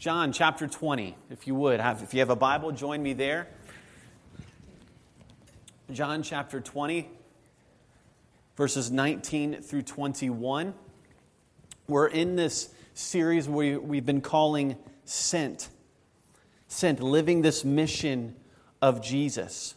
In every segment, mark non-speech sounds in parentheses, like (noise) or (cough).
John chapter 20, if you would. Have, if you have a Bible, join me there. John chapter 20, verses 19 through 21. We're in this series we, we've been calling Sent. Sent, living this mission of Jesus.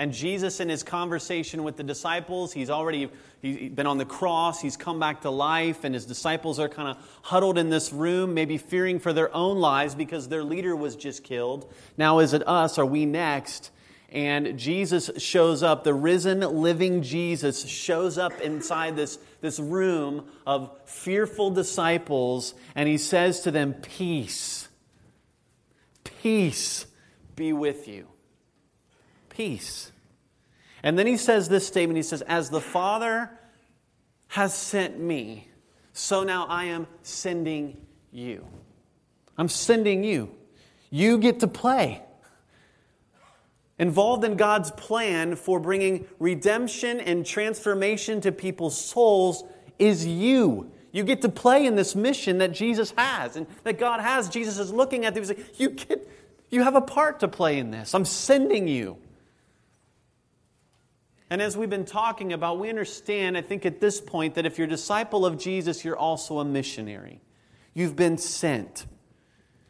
And Jesus, in his conversation with the disciples, he's already he's been on the cross, he's come back to life, and his disciples are kind of huddled in this room, maybe fearing for their own lives because their leader was just killed. Now, is it us? Are we next? And Jesus shows up, the risen, living Jesus shows up inside this, this room of fearful disciples, and he says to them, Peace, peace be with you peace. And then he says this statement He says, As the Father has sent me, so now I am sending you. I'm sending you. You get to play. Involved in God's plan for bringing redemption and transformation to people's souls is you. You get to play in this mission that Jesus has and that God has. Jesus is looking at you. He's like, you, get, you have a part to play in this. I'm sending you. And as we've been talking about, we understand, I think, at this point, that if you're a disciple of Jesus, you're also a missionary. You've been sent.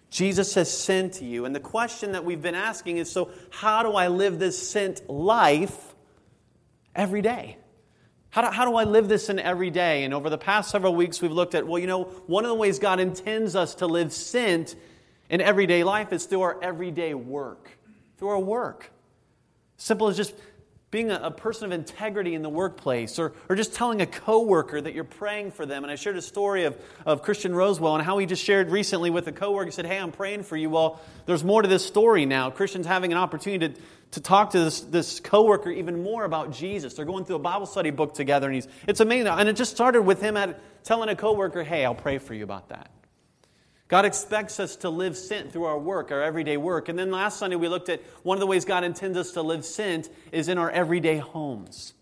Jesus has sent to you. And the question that we've been asking is so, how do I live this sent life every day? How do, how do I live this in every day? And over the past several weeks, we've looked at, well, you know, one of the ways God intends us to live sent in everyday life is through our everyday work, through our work. Simple as just being a, a, person of integrity in the workplace, or, or just telling a coworker that you're praying for them. And I shared a story of, of Christian Rosewell and how he just shared recently with a coworker. He said, Hey, I'm praying for you. Well, there's more to this story now. Christian's having an opportunity to, to talk to this, this coworker even more about Jesus. They're going through a Bible study book together, and he's, it's amazing. And it just started with him at, telling a coworker, Hey, I'll pray for you about that. God expects us to live sent through our work, our everyday work. And then last Sunday we looked at one of the ways God intends us to live sent is in our everyday homes.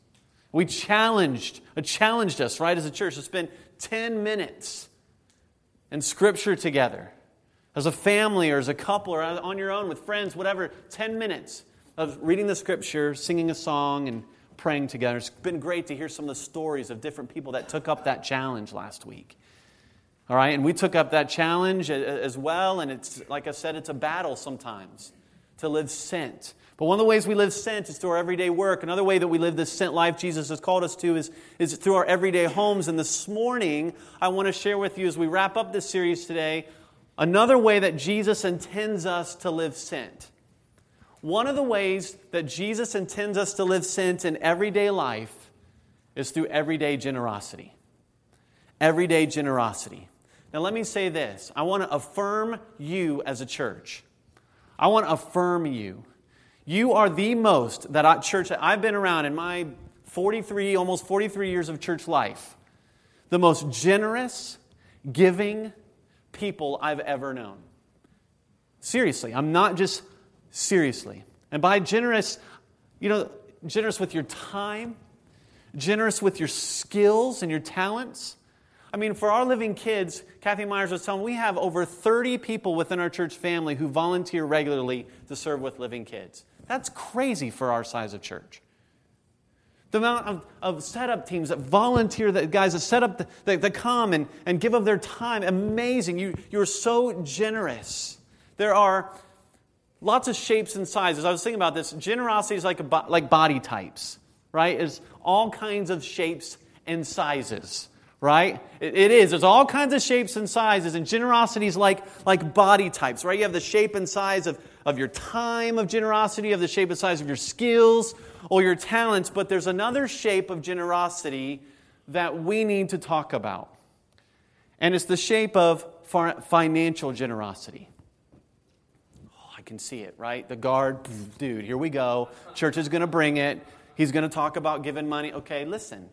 We challenged, uh, challenged us, right, as a church to spend 10 minutes in Scripture together. As a family or as a couple or on your own with friends, whatever, 10 minutes of reading the Scripture, singing a song, and praying together. It's been great to hear some of the stories of different people that took up that challenge last week. All right, and we took up that challenge as well, and it's, like I said, it's a battle sometimes to live sent. But one of the ways we live sent is through our everyday work. Another way that we live this sent life Jesus has called us to is, is through our everyday homes. And this morning, I want to share with you as we wrap up this series today another way that Jesus intends us to live sent. One of the ways that Jesus intends us to live sent in everyday life is through everyday generosity. Everyday generosity. Now, let me say this I want to affirm you as a church. I want to affirm you. You are the most that I, church I've been around in my 43, almost 43 years of church life, the most generous, giving people I've ever known. Seriously, I'm not just seriously. And by generous, you know, generous with your time, generous with your skills and your talents, I mean, for our living kids, Kathy Myers was telling me we have over 30 people within our church family who volunteer regularly to serve with living kids. That's crazy for our size of church. The amount of, of setup teams that volunteer, that guys that set up, the, that come and, and give of their time, amazing. You, you're so generous. There are lots of shapes and sizes. I was thinking about this. Generosity is like, a, like body types, right? It's all kinds of shapes and sizes right? It, it is. There's all kinds of shapes and sizes, and generosity is like, like body types, right? You have the shape and size of, of your time of generosity, of the shape and size of your skills or your talents, but there's another shape of generosity that we need to talk about. And it's the shape of financial generosity. Oh, I can see it, right? The guard, dude, here we go. Church is going to bring it. He's going to talk about giving money. Okay, listen.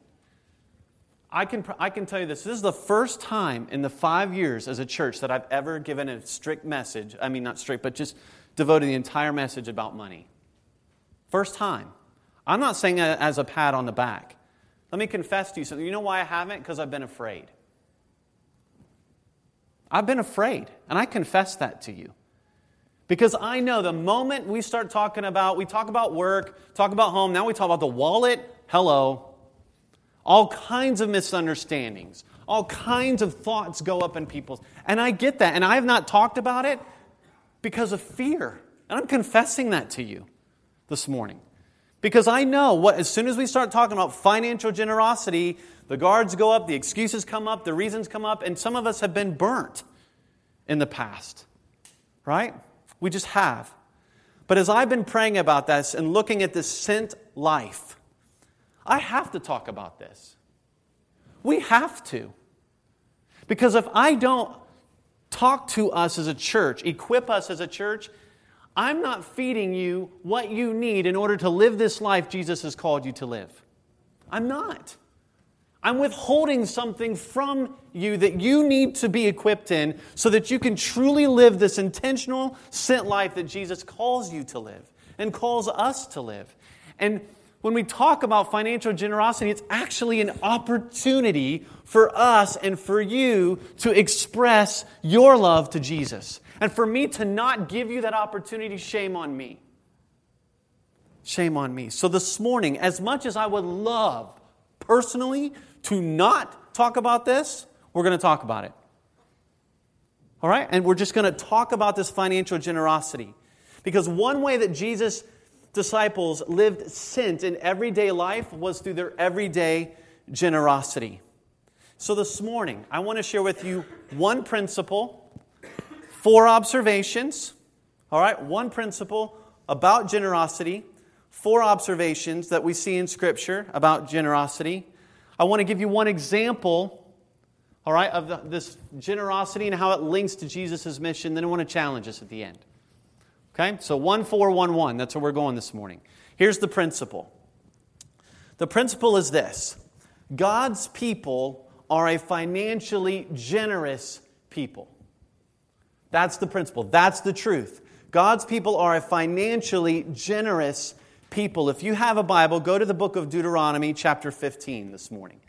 I can, I can tell you this. This is the first time in the five years as a church that I've ever given a strict message. I mean, not strict, but just devoted the entire message about money. First time. I'm not saying it as a pat on the back. Let me confess to you something. You know why I haven't? Because I've been afraid. I've been afraid, and I confess that to you. Because I know the moment we start talking about, we talk about work, talk about home, now we talk about the wallet, hello. All kinds of misunderstandings, all kinds of thoughts go up in people's. And I get that. And I have not talked about it because of fear. And I'm confessing that to you this morning. Because I know what, as soon as we start talking about financial generosity, the guards go up, the excuses come up, the reasons come up, and some of us have been burnt in the past. Right? We just have. But as I've been praying about this and looking at this sent life, I have to talk about this. We have to. Because if I don't talk to us as a church, equip us as a church, I'm not feeding you what you need in order to live this life Jesus has called you to live. I'm not. I'm withholding something from you that you need to be equipped in so that you can truly live this intentional, sent life that Jesus calls you to live and calls us to live. And when we talk about financial generosity, it's actually an opportunity for us and for you to express your love to Jesus. And for me to not give you that opportunity, shame on me. Shame on me. So this morning, as much as I would love personally to not talk about this, we're going to talk about it. All right? And we're just going to talk about this financial generosity. Because one way that Jesus' disciples lived sent in everyday life was through their everyday generosity. So this morning, I want to share with you one principle, four observations. All right? One principle about generosity, four observations that we see in Scripture about generosity I want to give you one example, all right, of the, this generosity and how it links to Jesus' mission. Then I want to challenge us at the end. Okay? So 1411, that's where we're going this morning. Here's the principle the principle is this God's people are a financially generous people. That's the principle. That's the truth. God's people are a financially generous people. If you have a Bible, go to the book of Deuteronomy, chapter 15, this morning.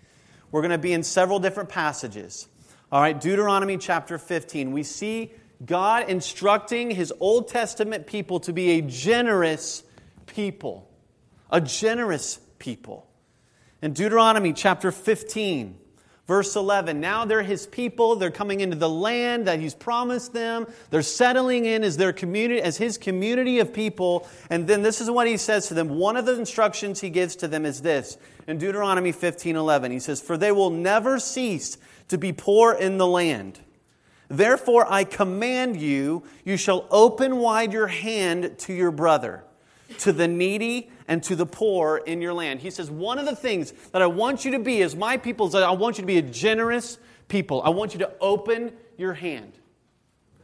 We're going to be in several different passages. All right, Deuteronomy chapter 15. We see God instructing his Old Testament people to be a generous people. A generous people. In Deuteronomy chapter 15, Verse 11, now they're his people. They're coming into the land that he's promised them. They're settling in as their community, as his community of people. And then this is what he says to them. One of the instructions he gives to them is this. In Deuteronomy 15, 11, he says, For they will never cease to be poor in the land. Therefore I command you, you shall open wide your hand to your brother to the needy and to the poor in your land. He says, One of the things that I want you to be as my people is that I want you to be a generous people. I want you to open your hand.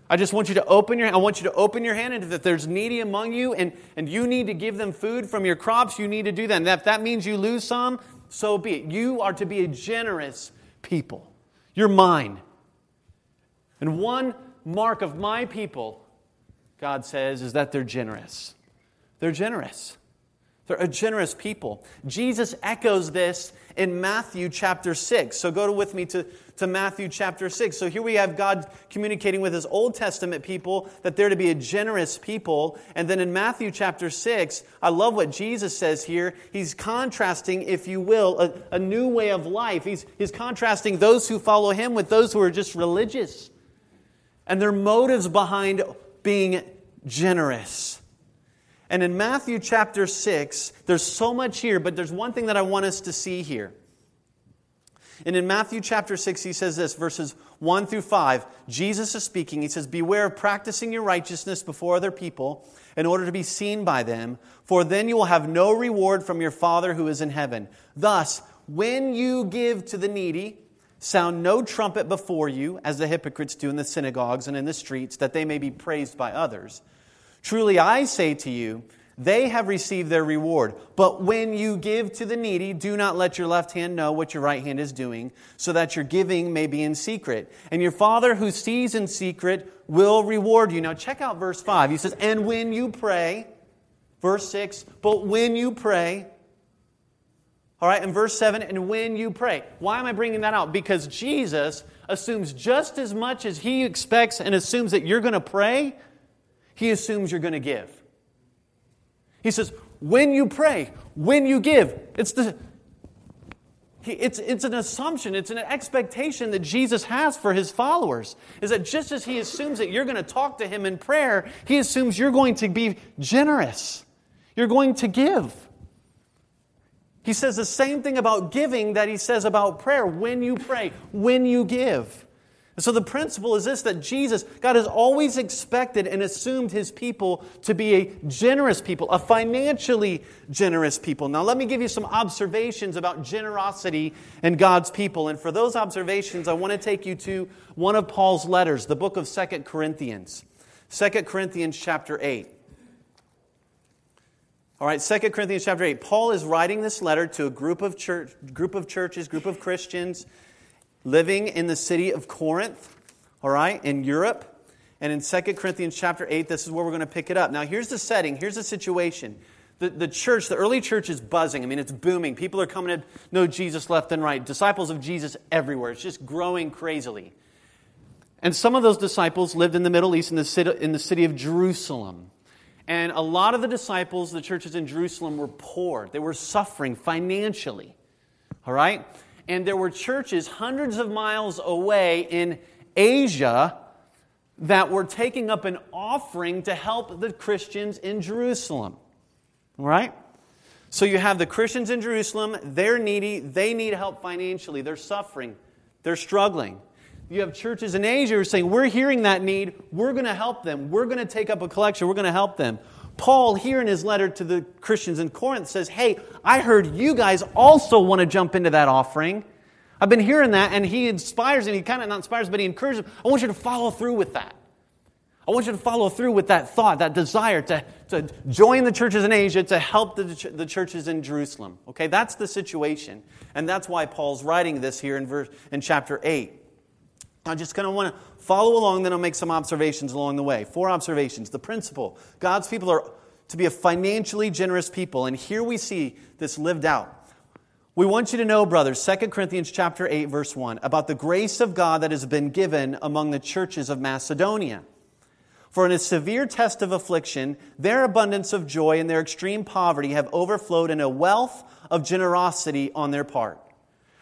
I just want you to open your I want you to open your hand, and if there's needy among you and, and you need to give them food from your crops, you need to do that. And if that means you lose some, so be it. You are to be a generous people. You're mine. And one mark of my people, God says, is that they're generous. They're generous. They're a generous people. Jesus echoes this in Matthew chapter 6. So go with me to, to Matthew chapter 6. So here we have God communicating with his Old Testament people that they're to be a generous people. And then in Matthew chapter 6, I love what Jesus says here. He's contrasting, if you will, a, a new way of life. He's, he's contrasting those who follow him with those who are just religious and their motives behind being generous. And in Matthew chapter 6, there's so much here, but there's one thing that I want us to see here. And in Matthew chapter 6, he says this, verses 1 through 5. Jesus is speaking. He says, Beware of practicing your righteousness before other people in order to be seen by them, for then you will have no reward from your Father who is in heaven. Thus, when you give to the needy, sound no trumpet before you, as the hypocrites do in the synagogues and in the streets, that they may be praised by others. Truly I say to you, they have received their reward. But when you give to the needy, do not let your left hand know what your right hand is doing, so that your giving may be in secret. And your Father who sees in secret will reward you. Now check out verse 5. He says, And when you pray, verse 6, but when you pray, all right, in verse 7, and when you pray. Why am I bringing that out? Because Jesus assumes just as much as he expects and assumes that you're going to pray, he assumes you're going to give. He says, when you pray, when you give, it's the it's, it's an assumption, it's an expectation that Jesus has for his followers. Is that just as he assumes that you're going to talk to him in prayer, he assumes you're going to be generous. You're going to give. He says the same thing about giving that he says about prayer when you pray, when you give. And so the principle is this that Jesus, God has always expected and assumed his people to be a generous people, a financially generous people. Now, let me give you some observations about generosity and God's people. And for those observations, I want to take you to one of Paul's letters, the book of Second Corinthians. 2 Corinthians chapter 8. All right, 2 Corinthians chapter 8. Paul is writing this letter to a group of, church, group of churches, group of Christians living in the city of Corinth, all right, in Europe. And in 2 Corinthians chapter 8, this is where we're going to pick it up. Now, here's the setting, here's the situation. The, the church, the early church is buzzing. I mean, it's booming. People are coming to know Jesus left and right. Disciples of Jesus everywhere. It's just growing crazily. And some of those disciples lived in the Middle East in the city, in the city of Jerusalem. And a lot of the disciples, the churches in Jerusalem, were poor. They were suffering financially. All right? and there were churches hundreds of miles away in Asia that were taking up an offering to help the Christians in Jerusalem. All right? So you have the Christians in Jerusalem, they're needy, they need help financially, they're suffering, they're struggling. You have churches in Asia who are saying, We're hearing that need, we're going to help them, we're going to take up a collection, we're going to help them. Paul, here in his letter to the Christians in Corinth, says, Hey, I heard you guys also want to jump into that offering. I've been hearing that, and he inspires, and he kind of not inspires, but he encourages them. I want you to follow through with that. I want you to follow through with that thought, that desire to, to join the churches in Asia to help the, the churches in Jerusalem. Okay, that's the situation. And that's why Paul's writing this here in, verse, in chapter 8. I just kind of want to follow along, then I'll make some observations along the way. Four observations. The principle God's people are to be a financially generous people, and here we see this lived out. We want you to know, brothers, 2 Corinthians chapter 8, verse 1, about the grace of God that has been given among the churches of Macedonia. For in a severe test of affliction, their abundance of joy and their extreme poverty have overflowed in a wealth of generosity on their part.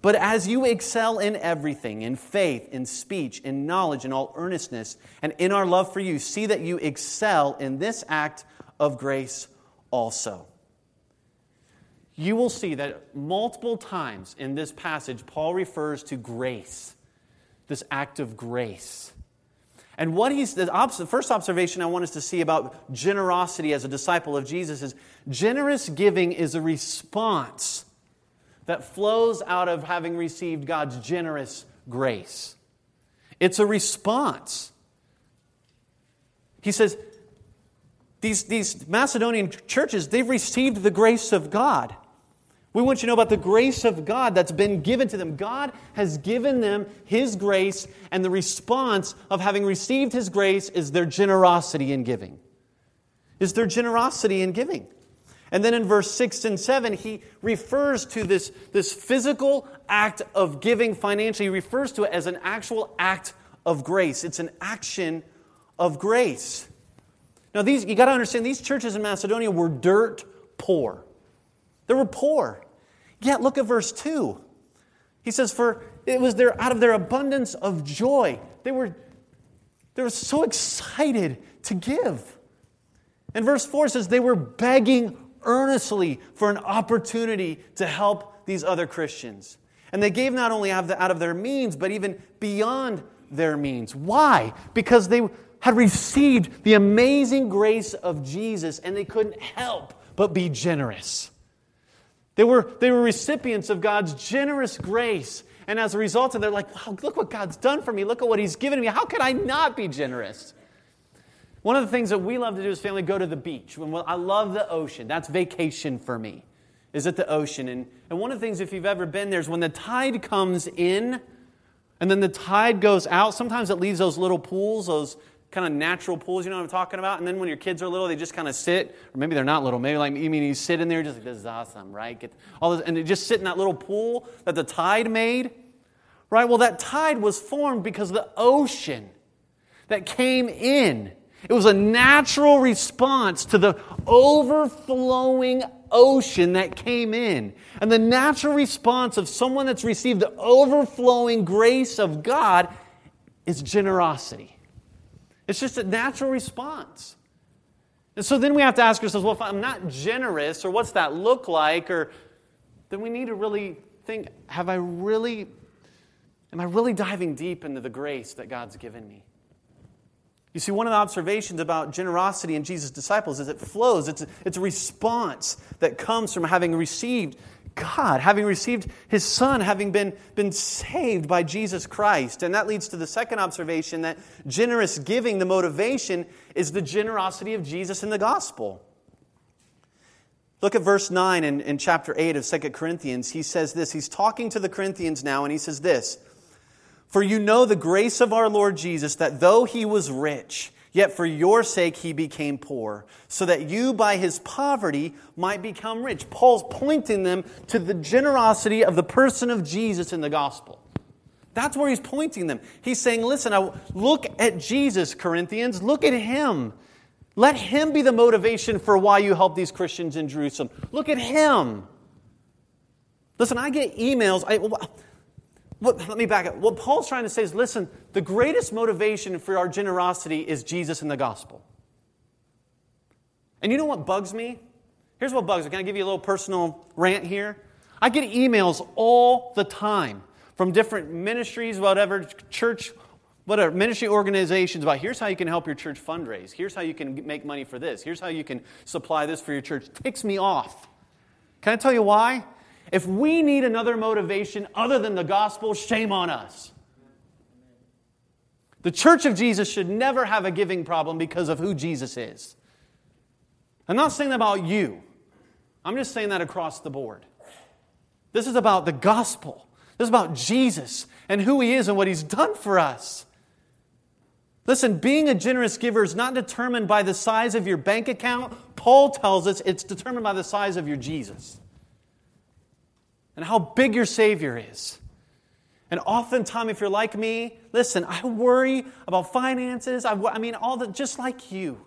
But as you excel in everything, in faith, in speech, in knowledge, in all earnestness, and in our love for you, see that you excel in this act of grace also. You will see that multiple times in this passage, Paul refers to grace, this act of grace. And what he's, the, first observation I want us to see about generosity as a disciple of Jesus is generous giving is a response that flows out of having received God's generous grace. It's a response. He says, these, these Macedonian churches, they've received the grace of God. We want you to know about the grace of God that's been given to them. God has given them His grace, and the response of having received His grace is their generosity in giving. Is their generosity in giving. And then in verse 6 and 7, he refers to this, this physical act of giving financially. He refers to it as an actual act of grace. It's an action of grace. Now, these, you got to understand, these churches in Macedonia were dirt poor. They were poor. Yet, look at verse 2. He says, For it was their, out of their abundance of joy. They were, they were so excited to give. And verse 4 says, They were begging earnestly for an opportunity to help these other Christians. And they gave not only out of their means, but even beyond their means. Why? Because they had received the amazing grace of Jesus and they couldn't help but be generous. They were, they were recipients of God's generous grace. And as a result of that, they're like, wow, look what God's done for me. Look at what He's given me. How could I not be generous? One of the things that we love to do as family go to the beach. I love the ocean. That's vacation for me, is at the ocean. And, and one of the things, if you've ever been there, is when the tide comes in and then the tide goes out, sometimes it leaves those little pools, those kind of natural pools, you know what I'm talking about? And then when your kids are little, they just kind of sit, or maybe they're not little, maybe like, you mean you sit in there just like, this is awesome, right? Get all this, and they just sit in that little pool that the tide made, right? Well, that tide was formed because the ocean that came in it was a natural response to the overflowing ocean that came in. And the natural response of someone that's received the overflowing grace of God is generosity. It's just a natural response. And so then we have to ask ourselves, well, if I'm not generous, or what's that look like? Or then we need to really think, have I really, am I really diving deep into the grace that God's given me? You see, one of the observations about generosity in Jesus' disciples is it flows. It's a, it's a response that comes from having received God, having received His Son, having been, been saved by Jesus Christ. And that leads to the second observation that generous giving, the motivation, is the generosity of Jesus in the gospel. Look at verse 9 in, in chapter 8 of 2 Corinthians. He says this. He's talking to the Corinthians now, and he says this for you know the grace of our Lord Jesus, that though he was rich, yet for your sake he became poor, so that you by his poverty might become rich. Paul's pointing them to the generosity of the person of Jesus in the gospel. That's where he's pointing them. He's saying, listen, I, look at Jesus, Corinthians. Look at him. Let him be the motivation for why you help these Christians in Jerusalem. Look at him. Listen, I get emails. I, what, let me back up. What Paul's trying to say is listen, the greatest motivation for our generosity is Jesus and the gospel. And you know what bugs me? Here's what bugs me. Can I give you a little personal rant here? I get emails all the time from different ministries, whatever, church, whatever, ministry organizations about here's how you can help your church fundraise. Here's how you can make money for this. Here's how you can supply this for your church. It ticks me off. Can I tell you why? If we need another motivation other than the gospel, shame on us. The church of Jesus should never have a giving problem because of who Jesus is. I'm not saying that about you, I'm just saying that across the board. This is about the gospel. This is about Jesus and who he is and what he's done for us. Listen, being a generous giver is not determined by the size of your bank account. Paul tells us it's determined by the size of your Jesus and how big your Savior is. And oftentimes, if you're like me, listen, I worry about finances. I, I mean, all the, just like you.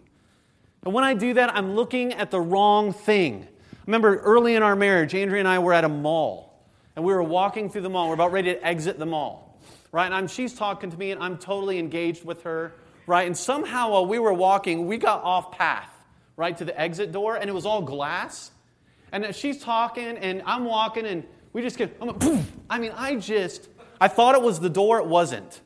And when I do that, I'm looking at the wrong thing. I remember early in our marriage, Andrea and I were at a mall, and we were walking through the mall. We're about ready to exit the mall, right? And I'm, she's talking to me, and I'm totally engaged with her, right? And somehow, while we were walking, we got off path, right, to the exit door, and it was all glass. And she's talking, and I'm walking, and we just get, I mean, I just, I thought it was the door, it wasn't.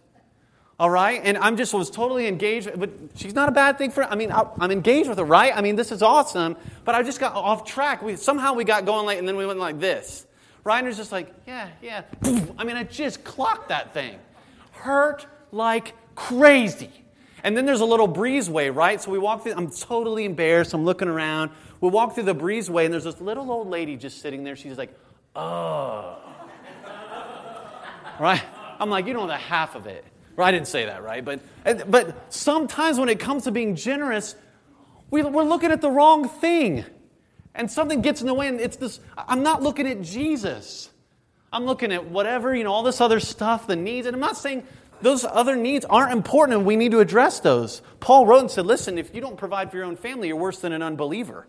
All right? And I'm just was totally engaged, but she's not a bad thing for, I mean, I'm engaged with her, right? I mean, this is awesome, but I just got off track. We, somehow we got going late, and then we went like this. Reiner's just like, yeah, yeah. I mean, I just clocked that thing. Hurt like crazy. And then there's a little breezeway, right? So we walk through, I'm totally embarrassed. I'm looking around. We walk through the breezeway, and there's this little old lady just sitting there. She's like, oh. right? I'm like, you don't know the half of it. Right? I didn't say that, right? But, but sometimes when it comes to being generous, we, we're looking at the wrong thing. And something gets in the way, and it's this I'm not looking at Jesus. I'm looking at whatever, you know, all this other stuff, the needs. And I'm not saying those other needs aren't important and we need to address those. Paul wrote and said, listen, if you don't provide for your own family, you're worse than an unbeliever.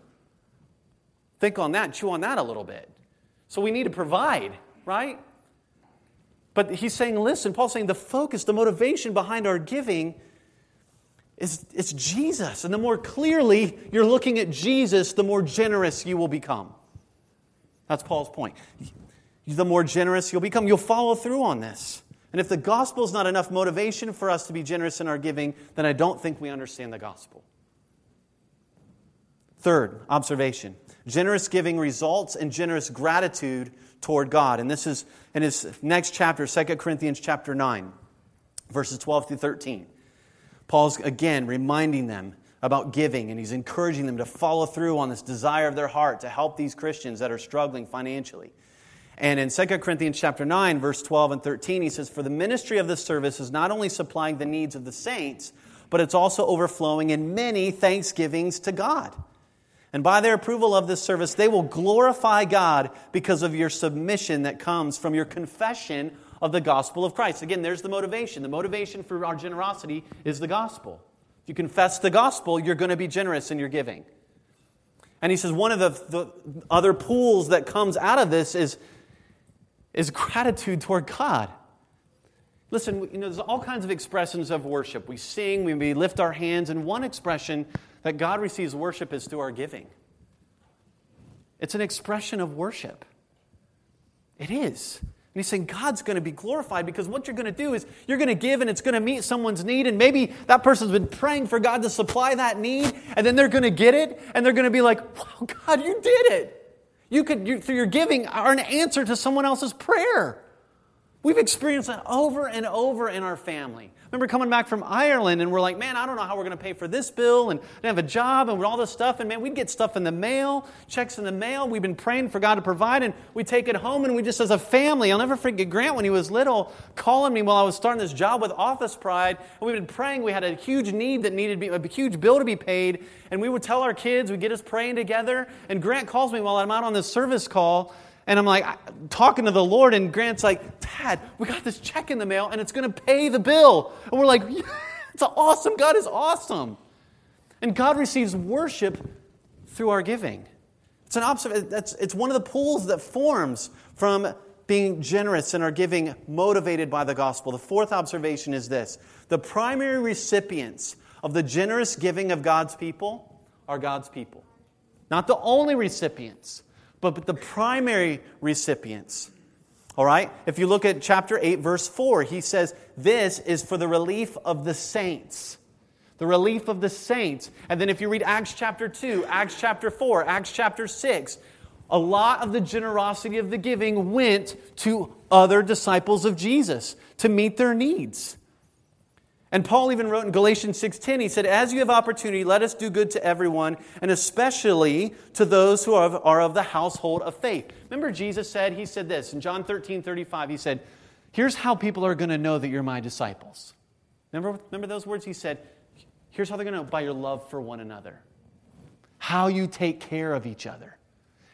Think on that, chew on that a little bit. So we need to provide, right? But he's saying, listen, Paul's saying the focus, the motivation behind our giving is it's Jesus. And the more clearly you're looking at Jesus, the more generous you will become. That's Paul's point. The more generous you'll become, you'll follow through on this. And if the gospel is not enough motivation for us to be generous in our giving, then I don't think we understand the gospel. Third observation generous giving results in generous gratitude toward God. And this is in his next chapter, 2 Corinthians chapter 9, verses 12 through 13. Paul's again reminding them about giving, and he's encouraging them to follow through on this desire of their heart to help these Christians that are struggling financially. And in 2 Corinthians chapter 9, verse 12 and 13, he says, For the ministry of this service is not only supplying the needs of the saints, but it's also overflowing in many thanksgivings to God. And by their approval of this service, they will glorify God because of your submission that comes from your confession of the gospel of Christ. Again, there's the motivation. The motivation for our generosity is the gospel. If you confess the gospel, you're going to be generous in your giving. And he says one of the, the other pools that comes out of this is, is gratitude toward God. Listen, you know, there's all kinds of expressions of worship. We sing, we lift our hands, and one expression that God receives worship is through our giving. It's an expression of worship. It is. And he's saying God's going to be glorified because what you're going to do is you're going to give and it's going to meet someone's need. And maybe that person's been praying for God to supply that need. And then they're going to get it and they're going to be like, wow, God, you did it. You could, you, through your giving, are an answer to someone else's prayer. We've experienced that over and over in our family. Remember coming back from Ireland and we're like, man, I don't know how we're going to pay for this bill and I didn't have a job and all this stuff. And man, we'd get stuff in the mail, checks in the mail. We've been praying for God to provide and we take it home and we just, as a family, I'll never forget Grant when he was little calling me while I was starting this job with Office Pride. And we've been praying. We had a huge need that needed be, a huge bill to be paid. And we would tell our kids, we'd get us praying together. And Grant calls me while I'm out on this service call and I'm like talking to the Lord, and Grant's like, Dad, we got this check in the mail, and it's going to pay the bill. And we're like, (laughs) it's awesome. God is awesome. And God receives worship through our giving. It's an observation. It's one of the pools that forms from being generous in our giving, motivated by the gospel. The fourth observation is this the primary recipients of the generous giving of God's people are God's people. Not the only recipients, but but the primary recipients. All right? If you look at chapter 8, verse 4, he says, This is for the relief of the saints. The relief of the saints. And then if you read Acts chapter 2, Acts chapter 4, Acts chapter 6, a lot of the generosity of the giving went to other disciples of Jesus to meet their needs. And Paul even wrote in Galatians 6:10 he said as you have opportunity let us do good to everyone and especially to those who are of, are of the household of faith. Remember Jesus said he said this in John 13:35 he said here's how people are going to know that you're my disciples. Remember remember those words he said here's how they're going to know by your love for one another. How you take care of each other.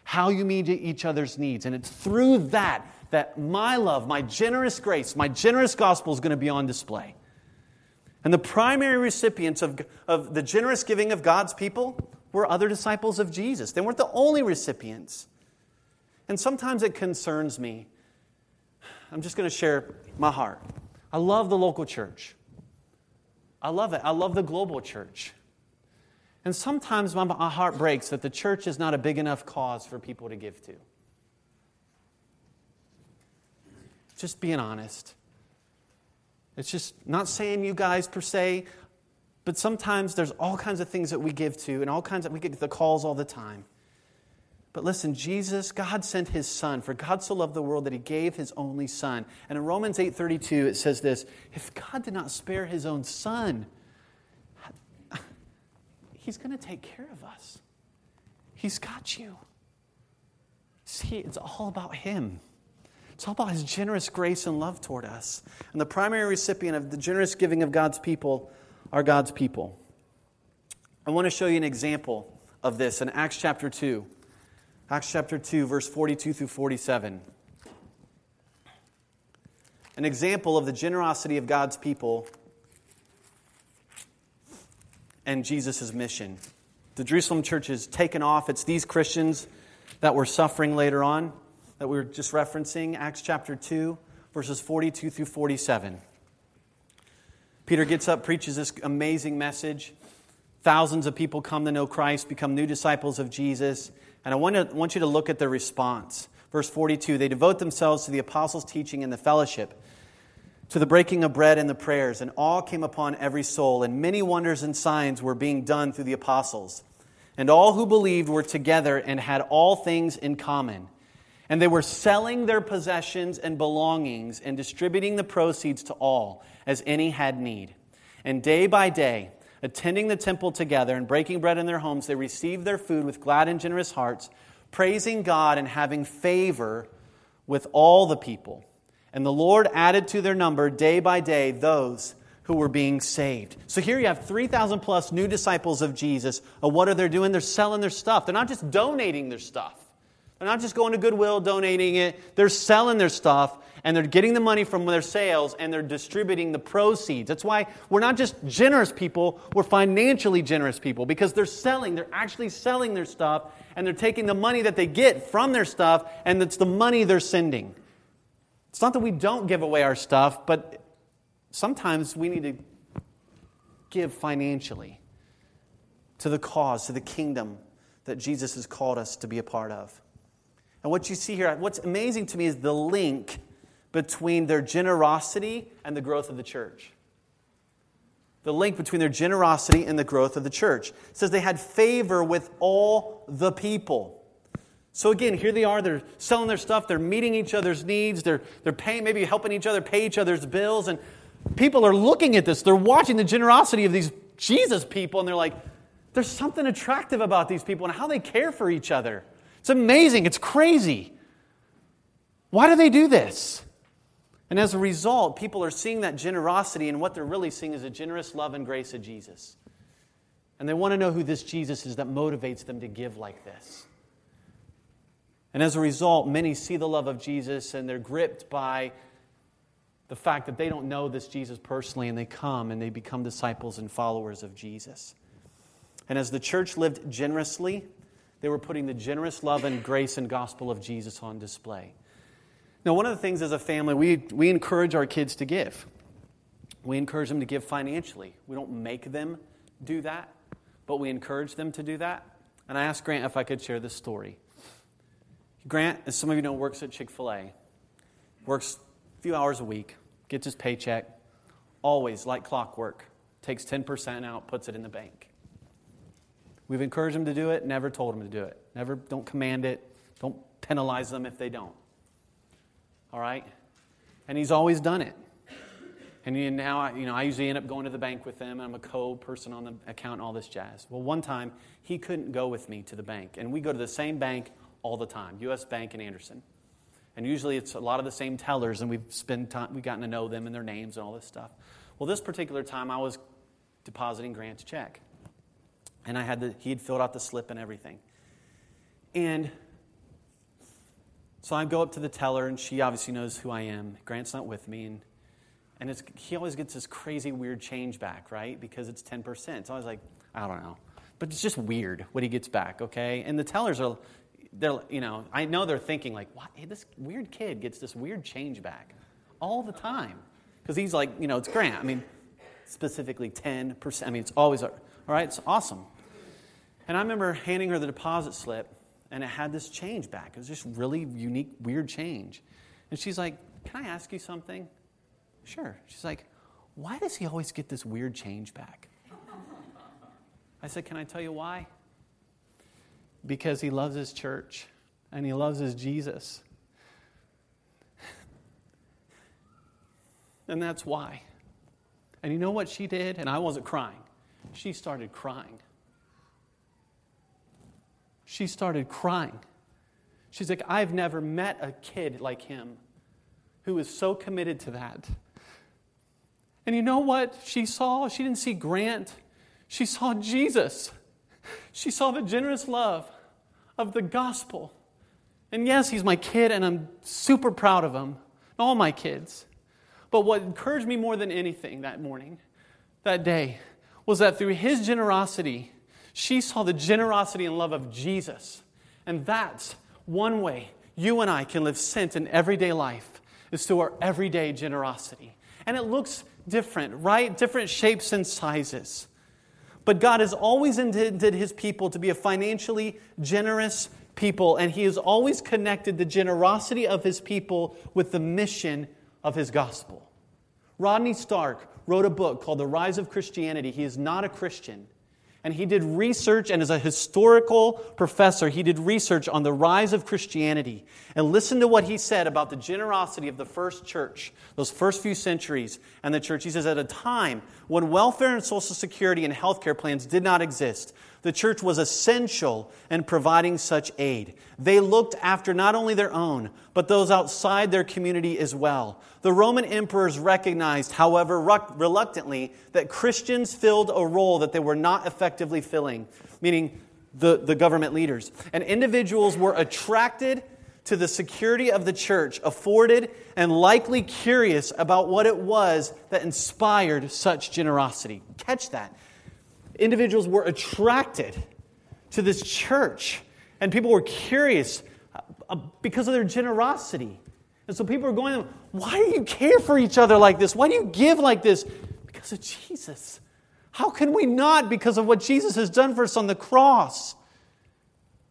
How you meet each other's needs and it's through that that my love, my generous grace, my generous gospel is going to be on display. And the primary recipients of, of the generous giving of God's people were other disciples of Jesus. They weren't the only recipients. And sometimes it concerns me. I'm just going to share my heart. I love the local church. I love it. I love the global church. And sometimes my heart breaks that the church is not a big enough cause for people to give to. Just being honest. It's just not saying you guys per se, but sometimes there's all kinds of things that we give to, and all kinds of we get the calls all the time. But listen, Jesus, God sent his son, for God so loved the world that he gave his only son. And in Romans 8:32 it says this, if God did not spare his own son, he's going to take care of us. He's got you. See, it's all about him. It's all about his generous grace and love toward us. And the primary recipient of the generous giving of God's people are God's people. I want to show you an example of this in Acts chapter 2. Acts chapter 2, verse 42 through 47. An example of the generosity of God's people and Jesus' mission. The Jerusalem church is taken off. It's these Christians that were suffering later on that we were just referencing, Acts chapter 2, verses 42 through 47. Peter gets up, preaches this amazing message. Thousands of people come to know Christ, become new disciples of Jesus. And I want, to, want you to look at their response. Verse 42 They devote themselves to the apostles' teaching and the fellowship, to the breaking of bread and the prayers, and awe came upon every soul, and many wonders and signs were being done through the apostles. And all who believed were together and had all things in common and they were selling their possessions and belongings and distributing the proceeds to all as any had need. And day by day, attending the temple together and breaking bread in their homes, they received their food with glad and generous hearts, praising God and having favor with all the people. And the Lord added to their number day by day those who were being saved. So here you have 3,000 plus new disciples of Jesus. what are they doing? They're selling their stuff. They're not just donating their stuff. They're not just going to Goodwill, donating it. They're selling their stuff and they're getting the money from their sales and they're distributing the proceeds. That's why we're not just generous people, we're financially generous people because they're selling, they're actually selling their stuff and they're taking the money that they get from their stuff and it's the money they're sending. It's not that we don't give away our stuff, but sometimes we need to give financially to the cause, to the kingdom that Jesus has called us to be a part of. And what you see here, what's amazing to me is the link between their generosity and the growth of the church. The link between their generosity and the growth of the church. It says they had favor with all the people. So again, here they are, they're selling their stuff, they're meeting each other's needs, they're, they're paying, maybe helping each other pay each other's bills, and people are looking at this, they're watching the generosity of these Jesus people, and they're like, there's something attractive about these people and how they care for each other. It's amazing. It's crazy. Why do they do this? And as a result, people are seeing that generosity, and what they're really seeing is a generous love and grace of Jesus. And they want to know who this Jesus is that motivates them to give like this. And as a result, many see the love of Jesus and they're gripped by the fact that they don't know this Jesus personally, and they come and they become disciples and followers of Jesus. And as the church lived generously, they were putting the generous love and grace and gospel of Jesus on display. Now, one of the things as a family, we, we encourage our kids to give. We encourage them to give financially. We don't make them do that, but we encourage them to do that. And I asked Grant if I could share this story. Grant, as some of you know, works at Chick fil A, works a few hours a week, gets his paycheck, always like clockwork, takes 10% out, puts it in the bank. We've encouraged them to do it, never told them to do it. Never, don't command it, don't penalize them if they don't. All right? And he's always done it. And now, I, you know, I usually end up going to the bank with them. I'm a co-person on the account all this jazz. Well, one time he couldn't go with me to the bank, and we go to the same bank all the time, U.S. Bank in Anderson. And usually it's a lot of the same tellers, and we've spent time, we've gotten to know them and their names and all this stuff. Well, this particular time I was depositing Grant's check and I had the, he had filled out the slip and everything. And so I go up to the teller, and she obviously knows who I am. Grant's not with me, and, and he always gets this crazy weird change back, right? Because it's 10%. So I was like, I don't know. But it's just weird what he gets back, okay? And the tellers are, they're, you know, I know they're thinking, like, what? Hey, this weird kid gets this weird change back all the time. Because he's like, you know, it's Grant. I mean, specifically 10%. I mean, it's always, all right, it's awesome. And I remember handing her the deposit slip, and it had this change back. It was just really unique, weird change. And she's like, Can I ask you something? Sure. She's like, Why does he always get this weird change back? I said, Can I tell you why? Because he loves his church and he loves his Jesus. (laughs) and that's why. And you know what she did? And I wasn't crying. She started crying she started crying. She's like, I've never met a kid like him who is so committed to that. And you know what she saw? She didn't see Grant, she saw Jesus. She saw the generous love of the gospel. And yes, he's my kid, and I'm super proud of him, all my kids. But what encouraged me more than anything that morning, that day, was that through his generosity, she saw the generosity and love of Jesus. And that's one way you and I can live sent in everyday life is through our everyday generosity. And it looks different, right? Different shapes and sizes. But God has always intended his people to be a financially generous people, and he has always connected the generosity of his people with the mission of his gospel. Rodney Stark wrote a book called The Rise of Christianity. He is not a Christian. And he did research, and as a historical professor, he did research on the rise of Christianity. And listen to what he said about the generosity of the first church, those first few centuries, and the church. He says, At a time when welfare and social security and health care plans did not exist, the church was essential in providing such aid. They looked after not only their own, but those outside their community as well. The Roman emperors recognized, however, reluctantly, that Christians filled a role that they were not effectively filling, meaning the, the government leaders. And individuals were attracted to the security of the church, afforded and likely curious about what it was that inspired such generosity. Catch that individuals were attracted to this church, and people were curious uh, because of their generosity. And so people are going, Why do you care for each other like this? Why do you give like this? Because of Jesus. How can we not because of what Jesus has done for us on the cross?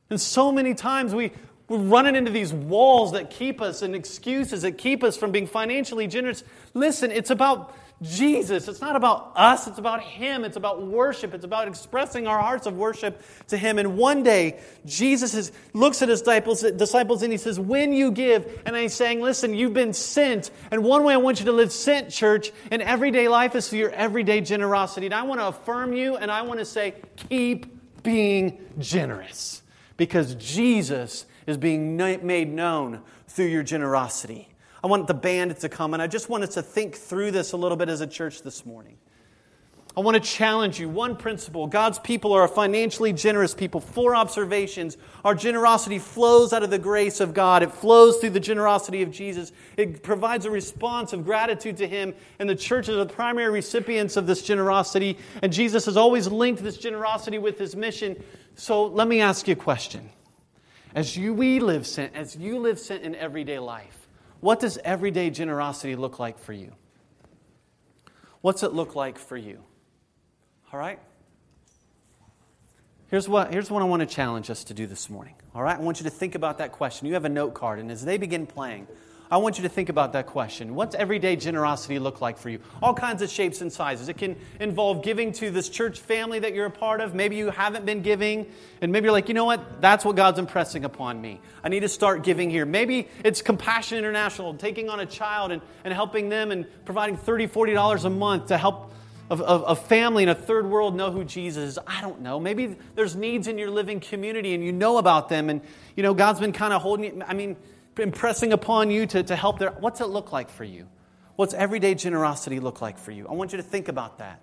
And so many times we, we're running into these walls that keep us and excuses that keep us from being financially generous. Listen, it's about Jesus. It's not about us, it's about Him. It's about worship. It's about expressing our hearts of worship to Him. And one day, Jesus is, looks at His disciples, disciples and He says, When you give, and He's saying, Listen, you've been sent. And one way I want you to live sent, church, in everyday life is through your everyday generosity. And I want to affirm you and I want to say, Keep being generous because Jesus is being made known through your generosity. I want the band to come, and I just want us to think through this a little bit as a church this morning. I want to challenge you. One principle God's people are a financially generous people. Four observations. Our generosity flows out of the grace of God, it flows through the generosity of Jesus. It provides a response of gratitude to Him, and the church is the primary recipients of this generosity. And Jesus has always linked this generosity with His mission. So let me ask you a question. As you, we live, as you live sent in everyday life, what does everyday generosity look like for you? What's it look like for you? All right? Here's what, here's what I want to challenge us to do this morning. All right? I want you to think about that question. You have a note card, and as they begin playing, I want you to think about that question. What's everyday generosity look like for you? All kinds of shapes and sizes. It can involve giving to this church family that you're a part of. Maybe you haven't been giving, and maybe you're like, you know what? That's what God's impressing upon me. I need to start giving here. Maybe it's Compassion International, taking on a child and, and helping them and providing $30, $40 a month to help a, family in a third world know who Jesus is. I don't know. Maybe there's needs in your living community and you know about them, and you know God's been kind of holding you. I mean, impressing upon you to, to help there. What's it look like for you? What's everyday generosity look like for you? I want you to think about that.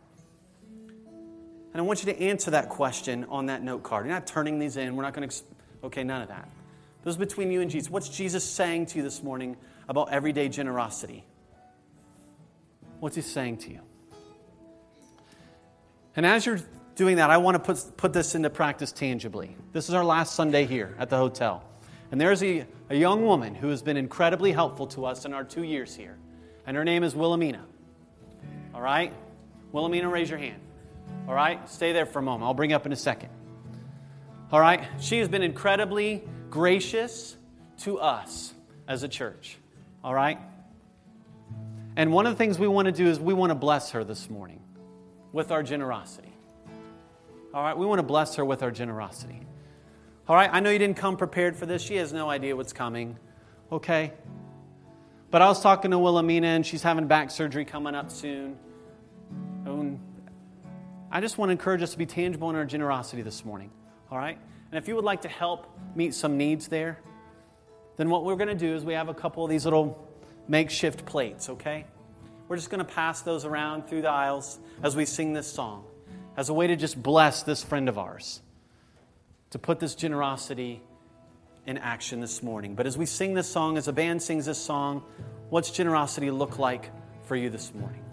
And I want you to answer that question on that note card. You're not turning these in. We're not going to, okay, none of that. This is between you and Jesus. What's Jesus saying to you this morning about everyday generosity? What's he saying to you? And as you're doing that, I want to put, put this into practice tangibly. This is our last Sunday here at the hotel. And there's a, a young woman who has been incredibly helpful to us in our two years here. And her name is Wilhelmina. All right? Wilhelmina, raise your hand. All right? Stay there for a moment. I'll bring up in a second. All right? She has been incredibly gracious to us as a church. All right? And one of the things we want to do is we want to bless her this morning with our generosity. All right? We want to bless her with our generosity. All right, I know you didn't come prepared for this. She has no idea what's coming. Okay? But I was talking to Wilhelmina, and she's having back surgery coming up soon. And I just want to encourage us to be tangible in our generosity this morning. All right? And if you would like to help meet some needs there, then what we're going to do is we have a couple of these little makeshift plates, okay? We're just going to pass those around through the aisles as we sing this song as a way to just bless this friend of ours to put this generosity in action this morning. But as we sing this song, as a band sings this song, what's generosity look like for you this morning?